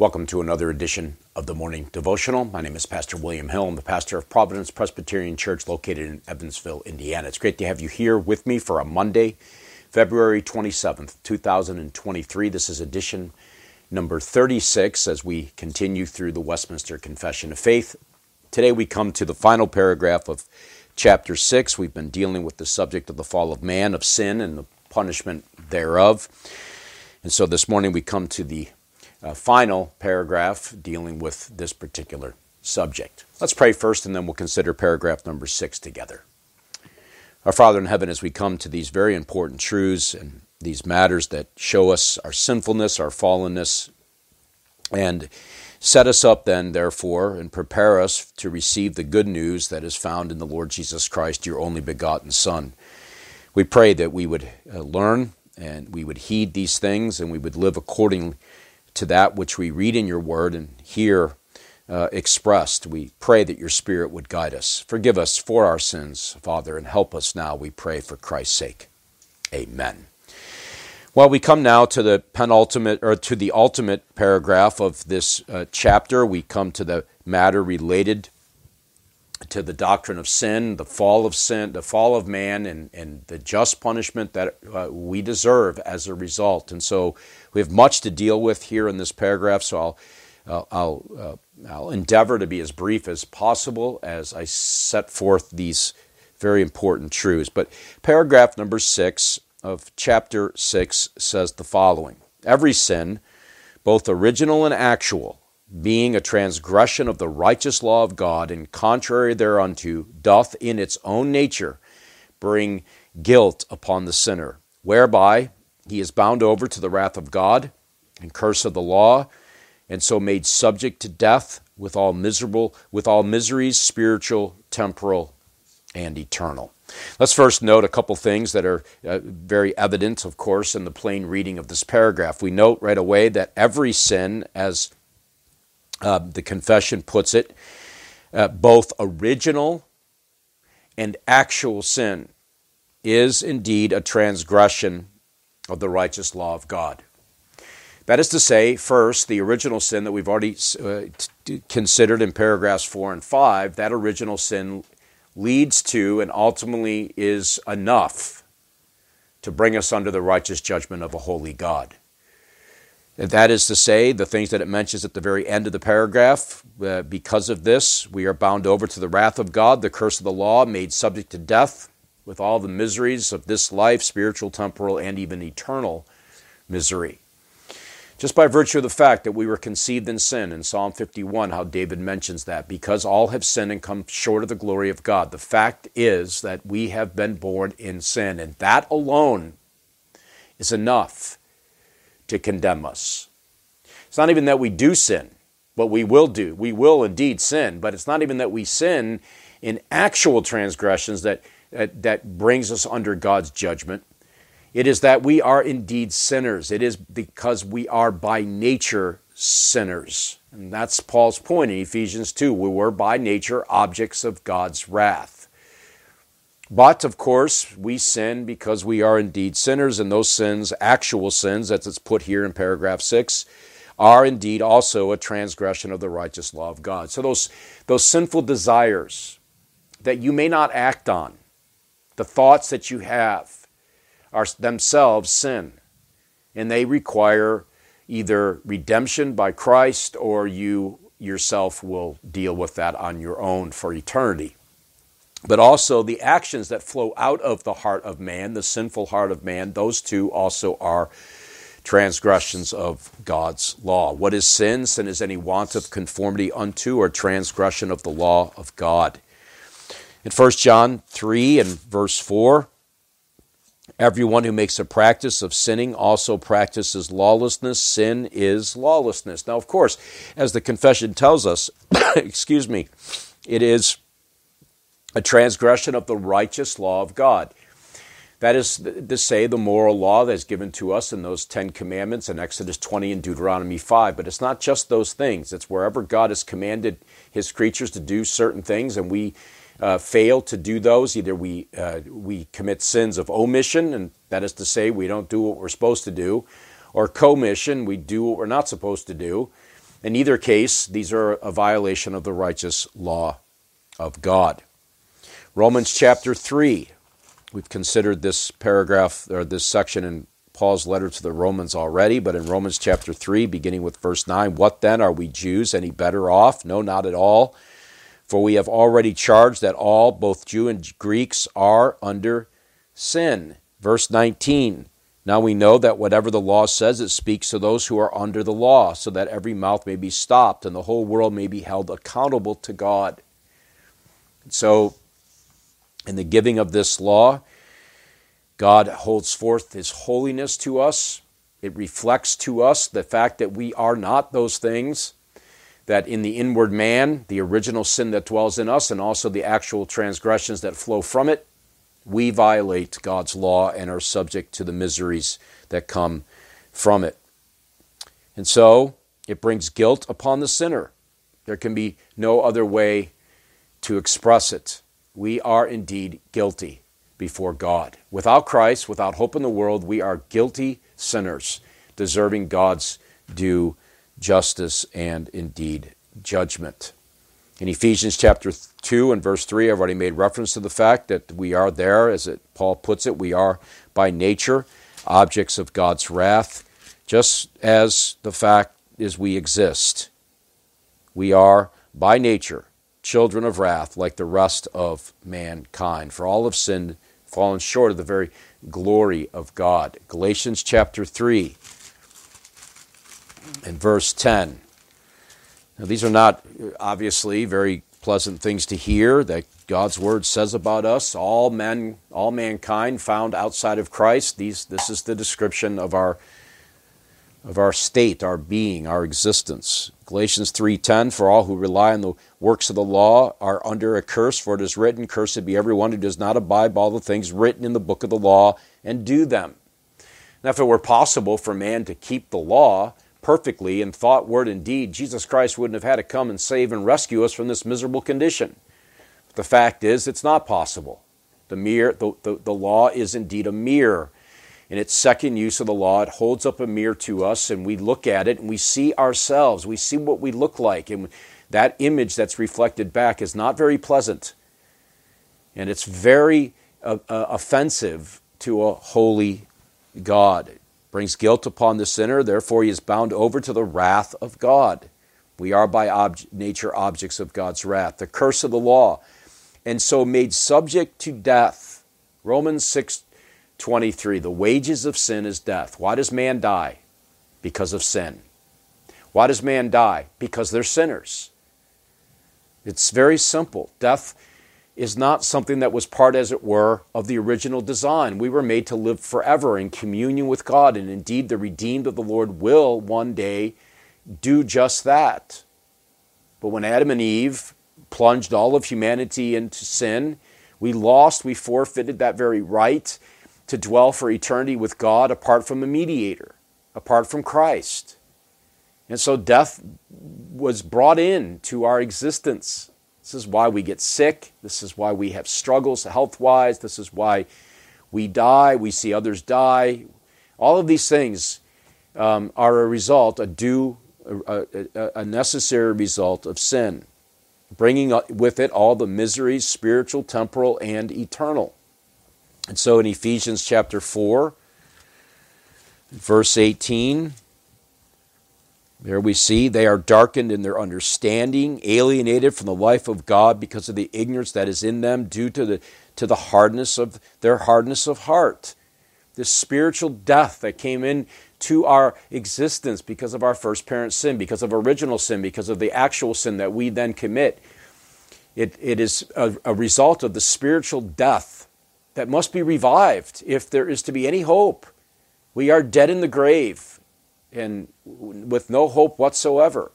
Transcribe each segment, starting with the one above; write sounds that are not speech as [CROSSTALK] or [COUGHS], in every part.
Welcome to another edition of the Morning Devotional. My name is Pastor William Hill. I'm the pastor of Providence Presbyterian Church located in Evansville, Indiana. It's great to have you here with me for a Monday, February 27th, 2023. This is edition number 36 as we continue through the Westminster Confession of Faith. Today we come to the final paragraph of chapter 6. We've been dealing with the subject of the fall of man, of sin, and the punishment thereof. And so this morning we come to the uh, final paragraph dealing with this particular subject. Let's pray first and then we'll consider paragraph number six together. Our Father in heaven, as we come to these very important truths and these matters that show us our sinfulness, our fallenness, and set us up then, therefore, and prepare us to receive the good news that is found in the Lord Jesus Christ, your only begotten Son. We pray that we would uh, learn and we would heed these things and we would live according to that which we read in your word and hear uh, expressed. We pray that your Spirit would guide us. Forgive us for our sins, Father, and help us now, we pray, for Christ's sake. Amen. Well, we come now to the penultimate or to the ultimate paragraph of this uh, chapter. We come to the matter related to the doctrine of sin, the fall of sin, the fall of man, and, and the just punishment that uh, we deserve as a result. And so we have much to deal with here in this paragraph, so I'll, uh, I'll, uh, I'll endeavor to be as brief as possible as I set forth these very important truths. But paragraph number six of chapter six says the following Every sin, both original and actual, being a transgression of the righteous law of God and contrary thereunto, doth in its own nature bring guilt upon the sinner, whereby he is bound over to the wrath of God and curse of the law, and so made subject to death with all miserable with all miseries, spiritual, temporal, and eternal. Let's first note a couple things that are uh, very evident, of course, in the plain reading of this paragraph. We note right away that every sin, as uh, the confession puts it, uh, both original and actual sin is indeed a transgression of the righteous law of God. That is to say, first, the original sin that we've already uh, t- considered in paragraphs 4 and 5, that original sin leads to and ultimately is enough to bring us under the righteous judgment of a holy God. That is to say, the things that it mentions at the very end of the paragraph, uh, because of this, we are bound over to the wrath of God, the curse of the law, made subject to death, with all the miseries of this life, spiritual, temporal, and even eternal misery. Just by virtue of the fact that we were conceived in sin, in Psalm 51, how David mentions that, because all have sinned and come short of the glory of God. The fact is that we have been born in sin, and that alone is enough to condemn us. It's not even that we do sin, but we will do. We will indeed sin, but it's not even that we sin in actual transgressions that, that, that brings us under God's judgment. It is that we are indeed sinners. It is because we are by nature sinners. And that's Paul's point in Ephesians 2. We were by nature objects of God's wrath. But of course, we sin because we are indeed sinners, and those sins, actual sins, as it's put here in paragraph 6, are indeed also a transgression of the righteous law of God. So those, those sinful desires that you may not act on, the thoughts that you have, are themselves sin. And they require either redemption by Christ or you yourself will deal with that on your own for eternity but also the actions that flow out of the heart of man, the sinful heart of man, those two also are transgressions of God's law. What is sin? Sin is any want of conformity unto or transgression of the law of God. In 1 John 3 and verse 4, everyone who makes a practice of sinning also practices lawlessness. Sin is lawlessness. Now, of course, as the confession tells us, [COUGHS] excuse me, it is a transgression of the righteous law of God. That is to say, the moral law that's given to us in those Ten Commandments in Exodus 20 and Deuteronomy 5. But it's not just those things, it's wherever God has commanded his creatures to do certain things and we uh, fail to do those. Either we, uh, we commit sins of omission, and that is to say, we don't do what we're supposed to do, or commission, we do what we're not supposed to do. In either case, these are a violation of the righteous law of God. Romans chapter 3. We've considered this paragraph or this section in Paul's letter to the Romans already, but in Romans chapter 3, beginning with verse 9, what then? Are we Jews any better off? No, not at all. For we have already charged that all, both Jew and Greeks, are under sin. Verse 19 Now we know that whatever the law says, it speaks to those who are under the law, so that every mouth may be stopped and the whole world may be held accountable to God. So, in the giving of this law, God holds forth His holiness to us. It reflects to us the fact that we are not those things that in the inward man, the original sin that dwells in us, and also the actual transgressions that flow from it, we violate God's law and are subject to the miseries that come from it. And so it brings guilt upon the sinner. There can be no other way to express it. We are indeed guilty before God. Without Christ, without hope in the world, we are guilty sinners, deserving God's due justice, and indeed judgment. In Ephesians chapter 2 and verse 3, I've already made reference to the fact that we are there, as it, Paul puts it, we are by nature objects of God's wrath, just as the fact is we exist. We are by nature children of wrath like the rest of mankind. For all have sinned, fallen short of the very glory of God. Galatians chapter 3 and verse 10. Now, these are not obviously very pleasant things to hear that God's word says about us. All men, all mankind found outside of Christ. These, this is the description of our of our state, our being, our existence. Galatians 3:10 For all who rely on the works of the law are under a curse for it is written cursed be everyone who does not abide by all the things written in the book of the law and do them. Now if it were possible for man to keep the law, perfectly in thought, word, and deed, Jesus Christ wouldn't have had to come and save and rescue us from this miserable condition. But the fact is, it's not possible. The, mirror, the, the, the law is indeed a mirror. In its second use of the law, it holds up a mirror to us, and we look at it and we see ourselves. We see what we look like. And that image that's reflected back is not very pleasant. And it's very uh, uh, offensive to a holy God brings guilt upon the sinner, therefore he is bound over to the wrath of God. We are by ob- nature objects of God's wrath. The curse of the law, and so made subject to death. Romans 6 23. The wages of sin is death. Why does man die? Because of sin. Why does man die? Because they're sinners. It's very simple. Death is not something that was part, as it were, of the original design. We were made to live forever in communion with God, and indeed, the redeemed of the Lord will one day do just that. But when Adam and Eve plunged all of humanity into sin, we lost, we forfeited that very right to dwell for eternity with God apart from a mediator, apart from Christ. And so death was brought in to our existence this is why we get sick. This is why we have struggles health wise. This is why we die. We see others die. All of these things um, are a result, a due, a, a, a necessary result of sin, bringing with it all the miseries, spiritual, temporal, and eternal. And so in Ephesians chapter 4, verse 18, there we see they are darkened in their understanding, alienated from the life of God because of the ignorance that is in them due to the, to the hardness of their hardness of heart. This spiritual death that came in to our existence because of our first parent sin, because of original sin, because of the actual sin that we then commit. It, it is a, a result of the spiritual death that must be revived if there is to be any hope. We are dead in the grave and with no hope whatsoever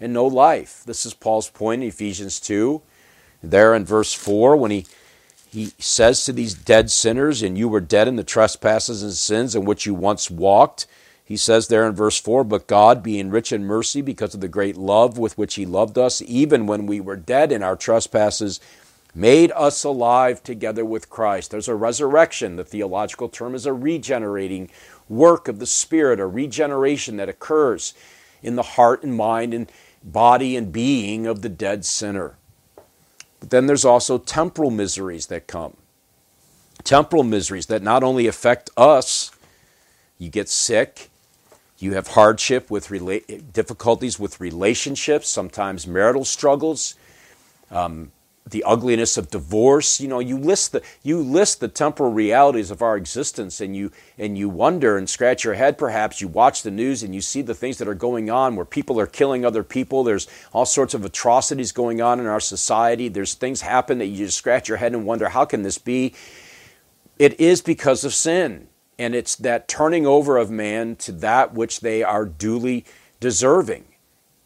and no life. This is Paul's point in Ephesians 2. There in verse 4, when he, he says to these dead sinners, And you were dead in the trespasses and sins in which you once walked. He says there in verse 4, But God, being rich in mercy, because of the great love with which He loved us, even when we were dead in our trespasses, made us alive together with Christ. There's a resurrection. The theological term is a regenerating work of the Spirit, a regeneration that occurs in the heart and mind and body and being of the dead sinner. But then there's also temporal miseries that come. Temporal miseries that not only affect us, you get sick, you have hardship with rela- difficulties with relationships, sometimes marital struggles, um, the ugliness of divorce. You know, you list the you list the temporal realities of our existence, and you and you wonder and scratch your head. Perhaps you watch the news and you see the things that are going on, where people are killing other people. There's all sorts of atrocities going on in our society. There's things happen that you just scratch your head and wonder, how can this be? It is because of sin. And it's that turning over of man to that which they are duly deserving.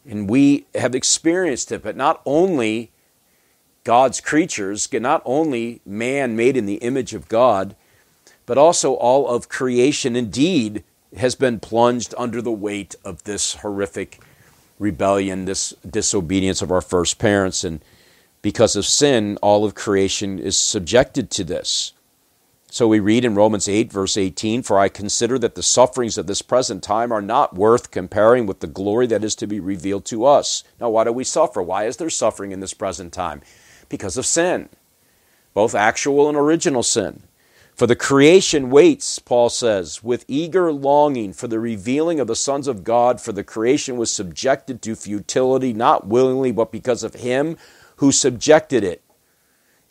And we have experienced it, but not only God's creatures, not only man made in the image of God, but also all of creation indeed has been plunged under the weight of this horrific rebellion, this disobedience of our first parents. And because of sin, all of creation is subjected to this. So we read in Romans 8, verse 18 For I consider that the sufferings of this present time are not worth comparing with the glory that is to be revealed to us. Now, why do we suffer? Why is there suffering in this present time? Because of sin, both actual and original sin. For the creation waits, Paul says, with eager longing for the revealing of the sons of God, for the creation was subjected to futility, not willingly, but because of him who subjected it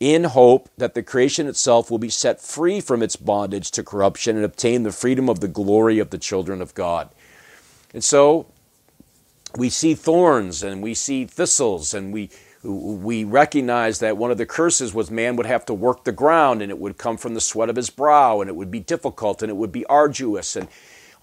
in hope that the creation itself will be set free from its bondage to corruption and obtain the freedom of the glory of the children of God. And so we see thorns and we see thistles and we we recognize that one of the curses was man would have to work the ground and it would come from the sweat of his brow and it would be difficult and it would be arduous and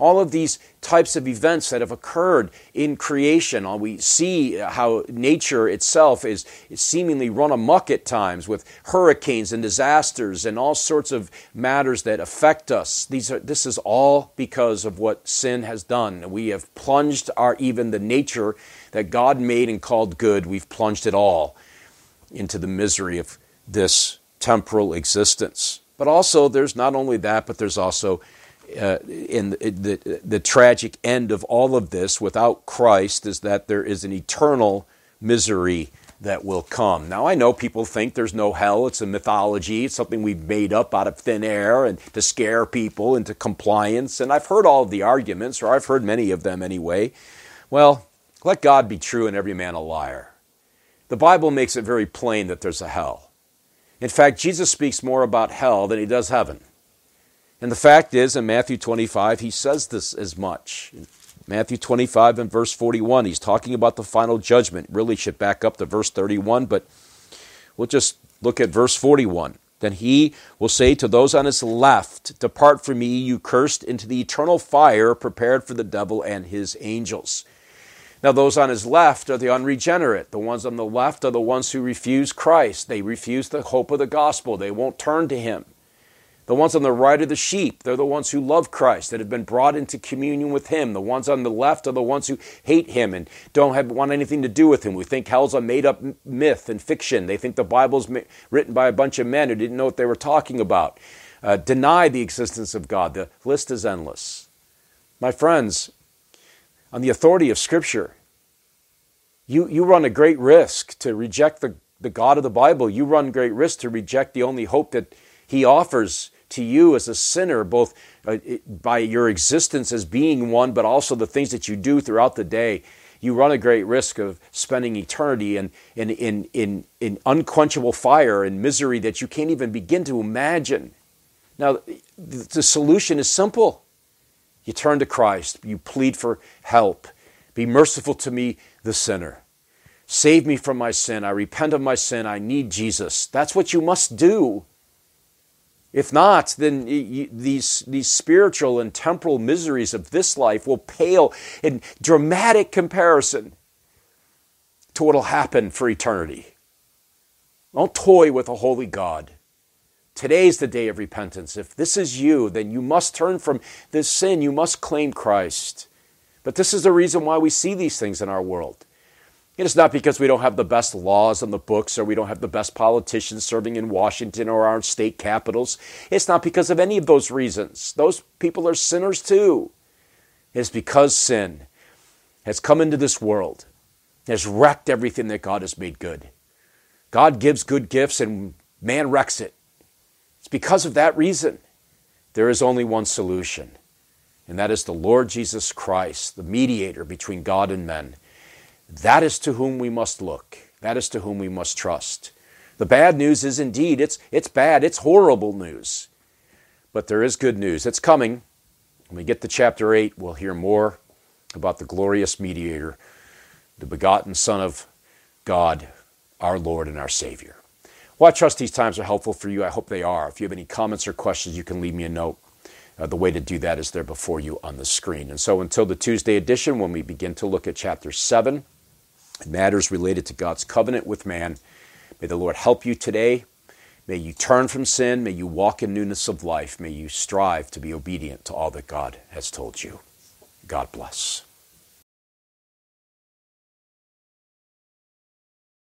all of these types of events that have occurred in creation. Uh, we see how nature itself is, seemingly run amuck at times with hurricanes and disasters and all sorts of matters that affect us. These are, this is all because of what sin has done. We have plunged our even the nature that God made and called good, we've plunged it all into the misery of this temporal existence. But also, there's not only that, but there's also uh, in the, the, the tragic end of all of this without Christ is that there is an eternal misery that will come. Now, I know people think there's no hell. It's a mythology. It's something we've made up out of thin air and to scare people into compliance. And I've heard all of the arguments, or I've heard many of them anyway. Well, let God be true and every man a liar. The Bible makes it very plain that there's a hell. In fact, Jesus speaks more about hell than he does heaven. And the fact is, in Matthew 25, he says this as much. In Matthew 25 and verse 41, he's talking about the final judgment. Really should back up to verse 31, but we'll just look at verse 41. Then he will say to those on his left, Depart from me, you cursed, into the eternal fire prepared for the devil and his angels. Now, those on his left are the unregenerate. The ones on the left are the ones who refuse Christ. They refuse the hope of the gospel. They won't turn to him. The ones on the right are the sheep. They're the ones who love Christ, that have been brought into communion with Him. The ones on the left are the ones who hate Him and don't have, want anything to do with Him. We think hell's a made up myth and fiction. They think the Bible's written by a bunch of men who didn't know what they were talking about. Uh, deny the existence of God. The list is endless. My friends, on the authority of Scripture, you, you run a great risk to reject the, the God of the Bible. You run great risk to reject the only hope that He offers to you as a sinner, both uh, by your existence as being one, but also the things that you do throughout the day, you run a great risk of spending eternity in, in, in, in, in unquenchable fire and misery that you can't even begin to imagine. Now, the solution is simple. You turn to Christ, you plead for help. Be merciful to me, the sinner. Save me from my sin. I repent of my sin. I need Jesus. That's what you must do. If not, then these, these spiritual and temporal miseries of this life will pale in dramatic comparison to what will happen for eternity. Don't toy with a holy God. Today's the day of repentance. If this is you, then you must turn from this sin. You must claim Christ. But this is the reason why we see these things in our world. It is not because we don't have the best laws on the books or we don't have the best politicians serving in Washington or our state capitals. It's not because of any of those reasons. Those people are sinners too. It's because sin has come into this world, has wrecked everything that God has made good. God gives good gifts and man wrecks it. It's because of that reason. There is only one solution, and that is the Lord Jesus Christ, the mediator between God and men. That is to whom we must look. That is to whom we must trust. The bad news is indeed, it's, it's bad, it's horrible news. But there is good news. It's coming. When we get to chapter 8, we'll hear more about the glorious mediator, the begotten Son of God, our Lord and our Savior. Well, I trust these times are helpful for you. I hope they are. If you have any comments or questions, you can leave me a note. Uh, the way to do that is there before you on the screen. And so until the Tuesday edition, when we begin to look at chapter 7, matters related to God's covenant with man, may the Lord help you today. May you turn from sin. May you walk in newness of life. May you strive to be obedient to all that God has told you. God bless.